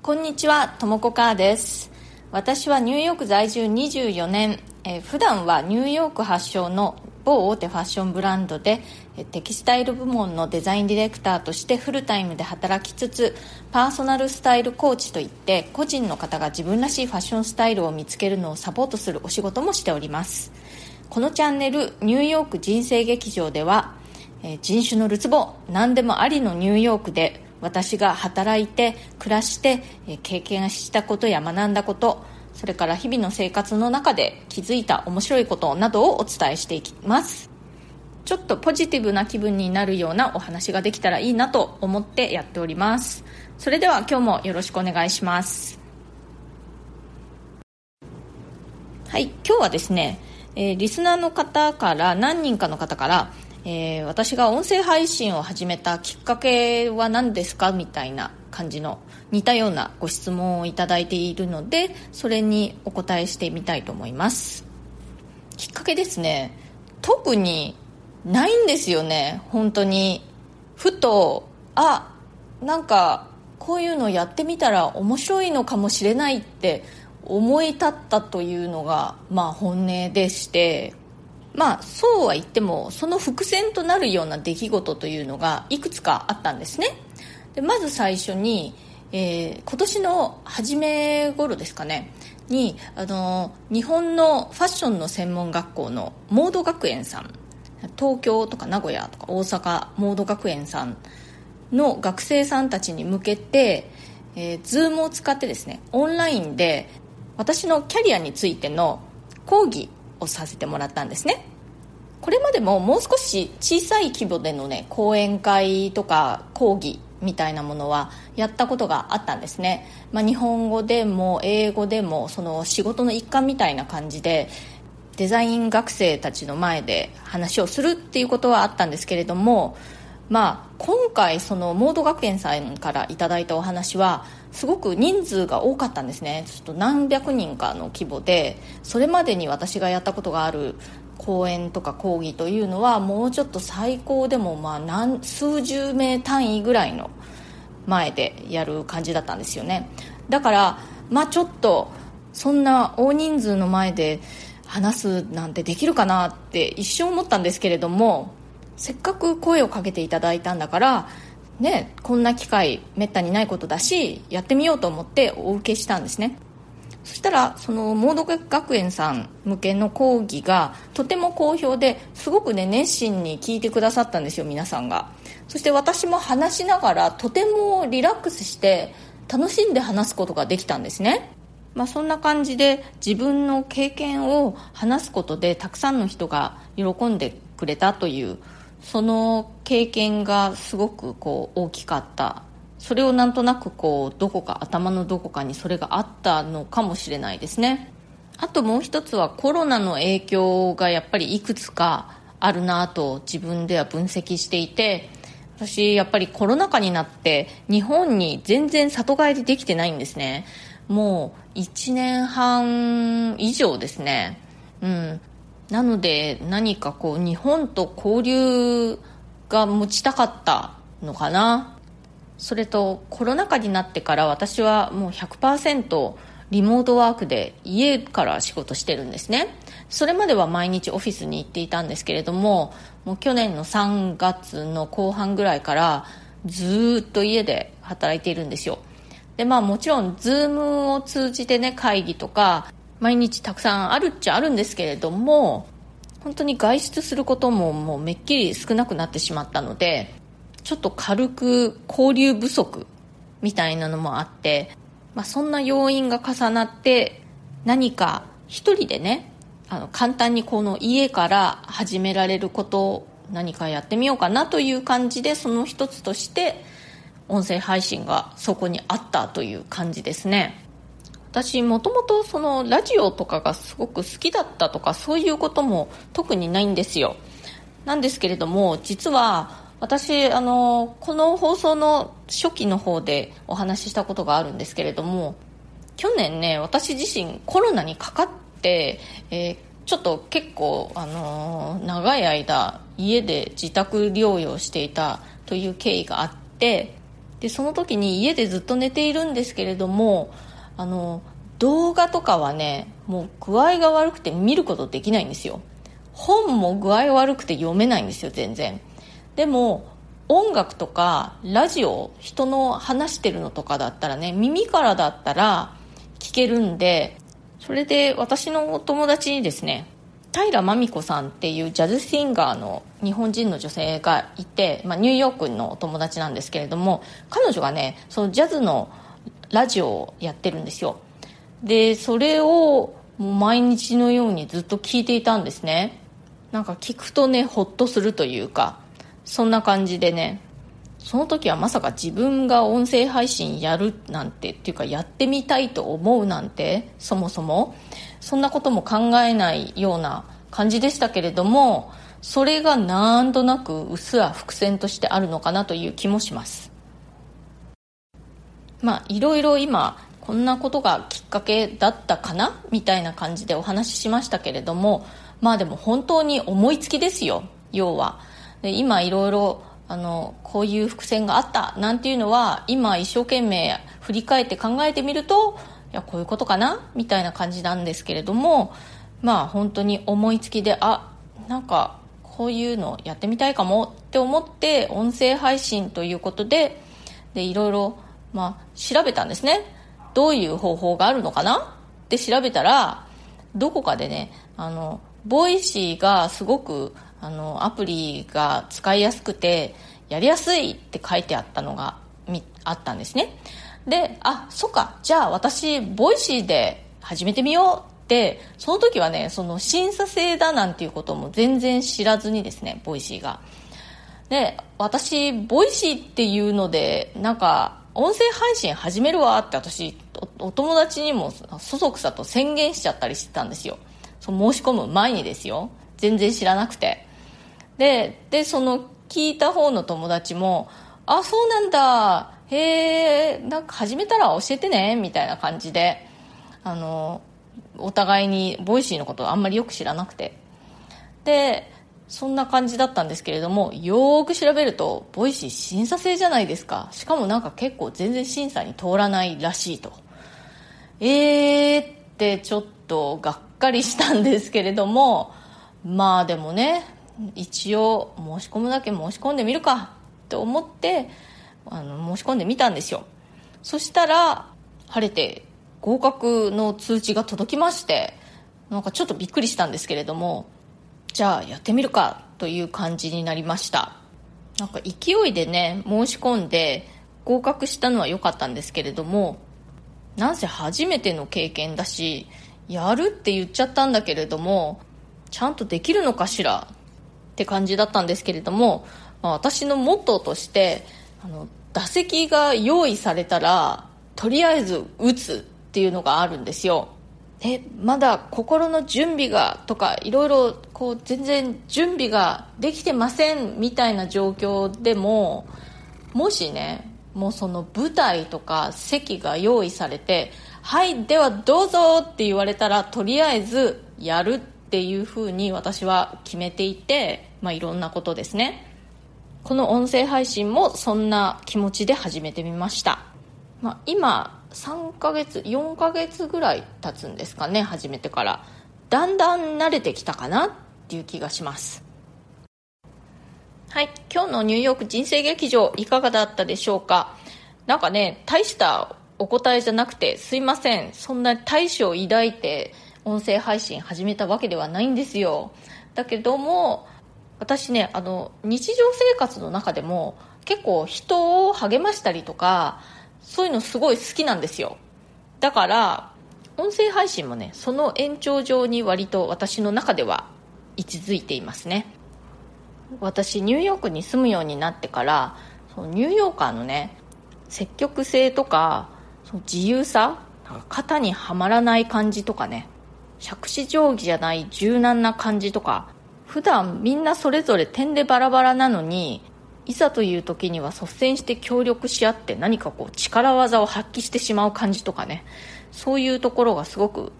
こんにちは、ともこかーです。私はニューヨーク在住24年、えー普段はニューヨーク発祥の某大手ファッションブランドでテキスタイル部門のデザインディレクターとしてフルタイムで働きつつパーソナルスタイルコーチといって個人の方が自分らしいファッションスタイルを見つけるのをサポートするお仕事もしておりますこのチャンネル「ニューヨーク人生劇場」ではえ人種のるつぼ何でもありのニューヨークで私が働いて暮らして経験したことや学んだことそれから日々の生活の中で気づいた面白いことなどをお伝えしていきます。ちょっとポジティブな気分になるようなお話ができたらいいなと思ってやっております。それでは今日もよろしくお願いします。はい今日はですね、えリスナーの方から何人かの方から、えー私が音声配信を始めたきっかけは何ですかみたいな感じの似たようなご質問をいただいているのでそれにお答えしてみたいと思います。きっかけですね。特にないんですよね。本当に。ふとあなんかこういうのやってみたら面白いのかもしれないって思い立ったというのがまあ本音でして。まあそうは言ってもその伏線となるような出来事というのがいくつかあったんですね。でまず最初に、えー今年の初め頃ですかね。にあの日本のファッションの専門学校のモード学園さん。東京とか名古屋とか大阪モード学園さんの学生さんたちに向けて、えー、Zoom を使ってですねオンラインで私のキャリアについての講義をさせてもらったんですね。これまでももう少し小さい規模でのね講演会とか講義みたいなものはやったことがあったんですね、まあ、日本語でも英語でもその仕事の一環みたいな感じでデザイン学生たちの前で話をするっていうことはあったんですけれどもまあ今回そのモード学園さんからいただいたお話はすごく人数が多かったんですね。ちょっと何百人かの規模でそれまでに私がやったことがある講演とか講義というのはもうちょっと最高でもまあ何数十名単位ぐらいの前でやる感じだったんですよね。だからまあちょっとそんな大人数の前で話すなんてできるかなって一瞬思ったんですけれどもせっかく声をかけていただいたんだからねこんな機会めったにないことだしやってみようと思ってお受けしたんですね。そしたらそのモード学園さん向けの講義がとても好評ですごくね熱心に聞いてくださったんですよ皆さんが。そして私も話しながらとてもリラックスして楽しんで話すことができたんですね。まあ、そんな感じで自分の経験を話すことでたくさんの人が喜んでくれたというその経験がすごくこう大きかった。それをなんとなくこうどこか頭のどこかにそれがあったのかもしれないですね。あともう一つはコロナの影響がやっぱりいくつかあるなと自分では分析していて私やっぱりコロナ禍になって日本に全然里帰りできてないんですね。もう1年半以上ですね。うん。なので何かこう日本と交流が持ちたかったのかな？それとコロナ禍になってから私はもう100%リモートワークで家から仕事してるんですね。それまでは毎日オフィスに行っていたんですけれどももう去年の3月の後半ぐらいからずっと家で働いているんですよ。でまあもちろん Zoom を通じてね会議とか毎日たくさんあるっちゃあるんですけれども本当に外出することももうめっきり少なくなってしまったのでちょっと軽く交流不足みたいなのもあって、まあ、そんな要因が重なって何か一人でねあの簡単にこの家から始められることを何かやってみようかなという感じでその一つとして音声配信がそこにあったという感じですね。私もともとそのラジオとかがすごく好きだったとかそういうことも特にないんですよ。なんですけれども実は私あのこの放送の初期の方でお話ししたことがあるんですけれども去年ね私自身コロナにかかって、えーちょっと結構、あの長い間家で自宅療養していたという経緯があってでその時に家でずっと寝ているんですけれどもあの動画とかはねもう具合が悪くて見ることできないんですよ。本も具合悪くて読めないんですよ全然。でも音楽とかラジオ人の話してるのとかだったらね耳からだったら聞けるんでそれで私のお友達にですね平真美子さんっていうジャズシンガーの日本人の女性がいて、まあ、ニューヨークのお友達なんですけれども彼女がねそのジャズのラジオをやってるんですよ。でそれをもう毎日のようにずっと聞いていたんですね。なんか聞くとねホッとするというかそんな感じでね。その時はまさか自分が音声配信やるなんてっていうかやってみたいと思うなんてそもそも。そんなことも考えないような感じでしたけれどもそれがなんとなくうっすら伏線としてあるのかなという気もします。まあいろいろ今こんなことがきっかけだったかな？みたいな感じでお話ししましたけれどもまあでも本当に思いつきですよ要は。で今いろいろあのこういう伏線があったなんていうのは今一生懸命振り返って考えてみるといやこういうことかな？みたいな感じなんですけれどもまあ本当に思いつきであなんかこういうのやってみたいかもって思って音声配信ということででいろいろ、まあ、調べたんですね。どういう方法があるのかな？って調べたらどこかでねあの Voicy がすごくあのアプリが使いやすくてやりやすいって書いてあったのがあったんですね。であそっかじゃあ私 Voicyで始めてみようってその時はねその審査制だなんていうことも全然知らずにですね Voicyが。で私 Voicyっていうのでなんか音声配信始めるわって私お友達にもそそくさと宣言しちゃったりしてたんですよ。その申し込む前にですよ。全然知らなくて。ででその聞いた方の友達も「あそうなんだ。へえなんか始めたら教えてね」みたいな感じであのお互いに Voicy のことをあんまりよく知らなくて。でそんな感じだったんですけれどもよーく調べると Voicy 審査制じゃないですか。しかもなんか結構全然審査に通らないらしいと。えーってちょっとがっかりしたんですけれどもまあでもね一応申し込むだけ申し込んでみるかって思ってあの申し込んでみたんですよ。そしたら晴れて合格の通知が届きましてなんかちょっとびっくりしたんですけれどもじゃあやってみるかという感じになりました。なんか勢いでね申し込んで合格したのは良かったんですけれどもなんせ初めての経験だしやるって言っちゃったんだけれどもちゃんとできるのかしら？って感じだったんですけれども、まあ、私のモットーとしてあの打席が用意されたらとりあえず打つっていうのがあるんですよ。えまだ心の準備がとかいろいろこう全然準備ができてませんみたいな状況でももしねもうその舞台とか席が用意されて「はいではどうぞ」って言われたらとりあえずやるっていうふうに私は決めていてまあ、いろんなことですね。この音声配信もそんな気持ちで始めてみました、まあ、今3ヶ月4ヶ月ぐらい経つんですかね始めてから。だんだん慣れてきたかなっていう気がします。はい今日のニューヨーク人生劇場いかがだったでしょうか？なんかね大したお答えじゃなくてすいません。そんな大志を抱いて音声配信始めたわけではないんですよ。だけども私ねあの日常生活の中でも結構人を励ましたりとかそういうのすごい好きなんですよ。だから音声配信もねその延長上に割と私の中では位置づいていますね。私ニューヨークに住むようになってからそのニューヨーカーのね積極性とかその自由さ肩にはまらない感じとかね杓子定規じゃない柔軟な感じとか普段みんなそれぞれ点でバラバラなのにいざという時には率先して協力し合って何かこう力技を発揮してしまう感じとかね。そういうところがすごく好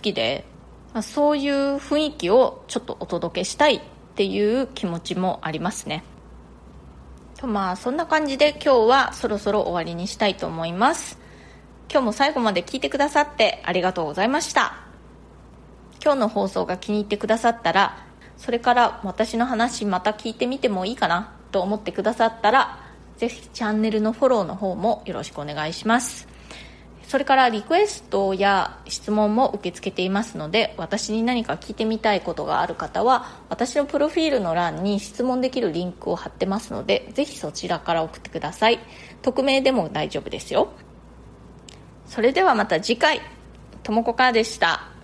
きで、まあ、そういう雰囲気をちょっとお届けしたいっていう気持ちもありますね。とまあそんな感じで今日はそろそろ終わりにしたいと思います。今日も最後まで聞いてくださってありがとうございました。今日の放送が気に入ってくださったらそれから私の話また聞いてみてもいいかな。と思ってくださったらぜひチャンネルのフォローの方もよろしくお願いします。それからリクエストや質問も受け付けていますので私に何か聞いてみたいことがある方は私のプロフィールの欄に質問できるリンクを貼ってますのでぜひそちらから送ってください。匿名でも大丈夫ですよ。それではまた次回。ともこかでした。